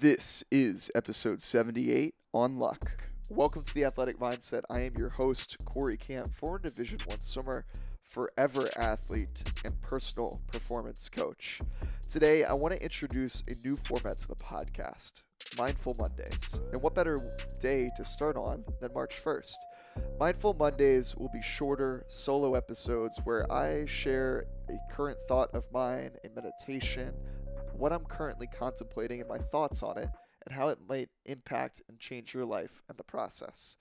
This is episode 78 on luck. Welcome to the Athletic Mindset. I am your host, Corey Camp, former Division One swimmer, forever athlete, and personal performance coach. Today, I want to introduce a new format to the podcast Mindful Mondays. And what better day to start on than March 1st? Mindful Mondays will be shorter solo episodes where I share a current thought of mine, a meditation, what I'm currently contemplating, and my thoughts on it, and how it might impact and change your life and the process.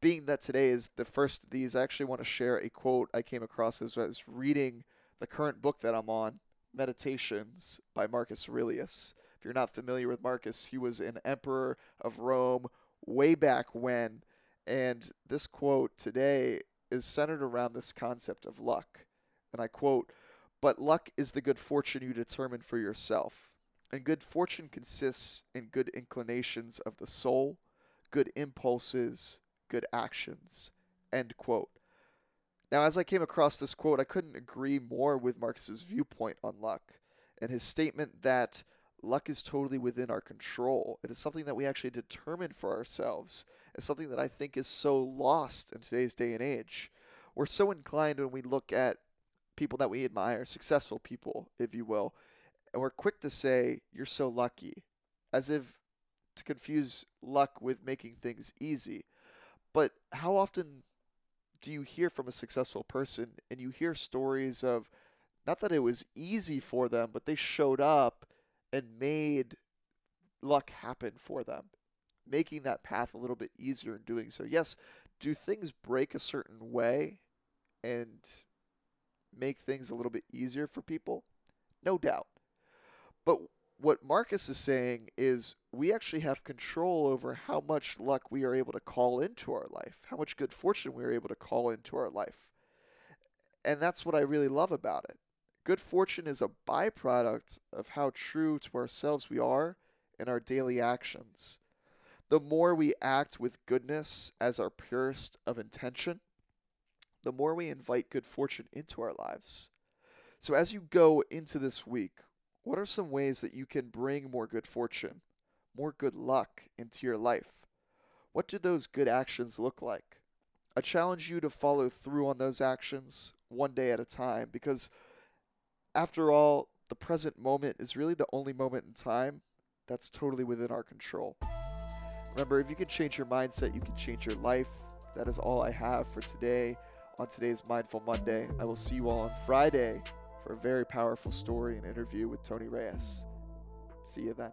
Being that today is the first of these, I actually want to share a quote I came across as I was reading the current book that I'm on, Meditations by Marcus Aurelius. If you're not familiar with Marcus, he was an emperor of Rome way back when. And this quote today is centered around this concept of luck. And I quote, But luck is the good fortune you determine for yourself. And good fortune consists in good inclinations of the soul, good impulses, good actions. End quote. Now, as I came across this quote, I couldn't agree more with Marcus's viewpoint on luck and his statement that luck is totally within our control. It is something that we actually determine for ourselves. It's something that I think is so lost in today's day and age. We're so inclined when we look at people that we admire, successful people, if you will, and we're quick to say, You're so lucky, as if to confuse luck with making things easy. But how often do you hear from a successful person and you hear stories of not that it was easy for them, but they showed up and made luck happen for them, making that path a little bit easier in doing so. Yes, do things break a certain way and make things a little bit easier for people? No doubt. But what Marcus is saying is we actually have control over how much luck we are able to call into our life, how much good fortune we are able to call into our life. And that's what I really love about it. Good fortune is a byproduct of how true to ourselves we are in our daily actions. The more we act with goodness as our purest of intention, the more we invite good fortune into our lives. So, as you go into this week, what are some ways that you can bring more good fortune, more good luck into your life? What do those good actions look like? I challenge you to follow through on those actions one day at a time because, after all, the present moment is really the only moment in time that's totally within our control. Remember, if you can change your mindset, you can change your life. That is all I have for today on today's Mindful Monday. I will see you all on Friday for a very powerful story and interview with Tony Reyes. See you then.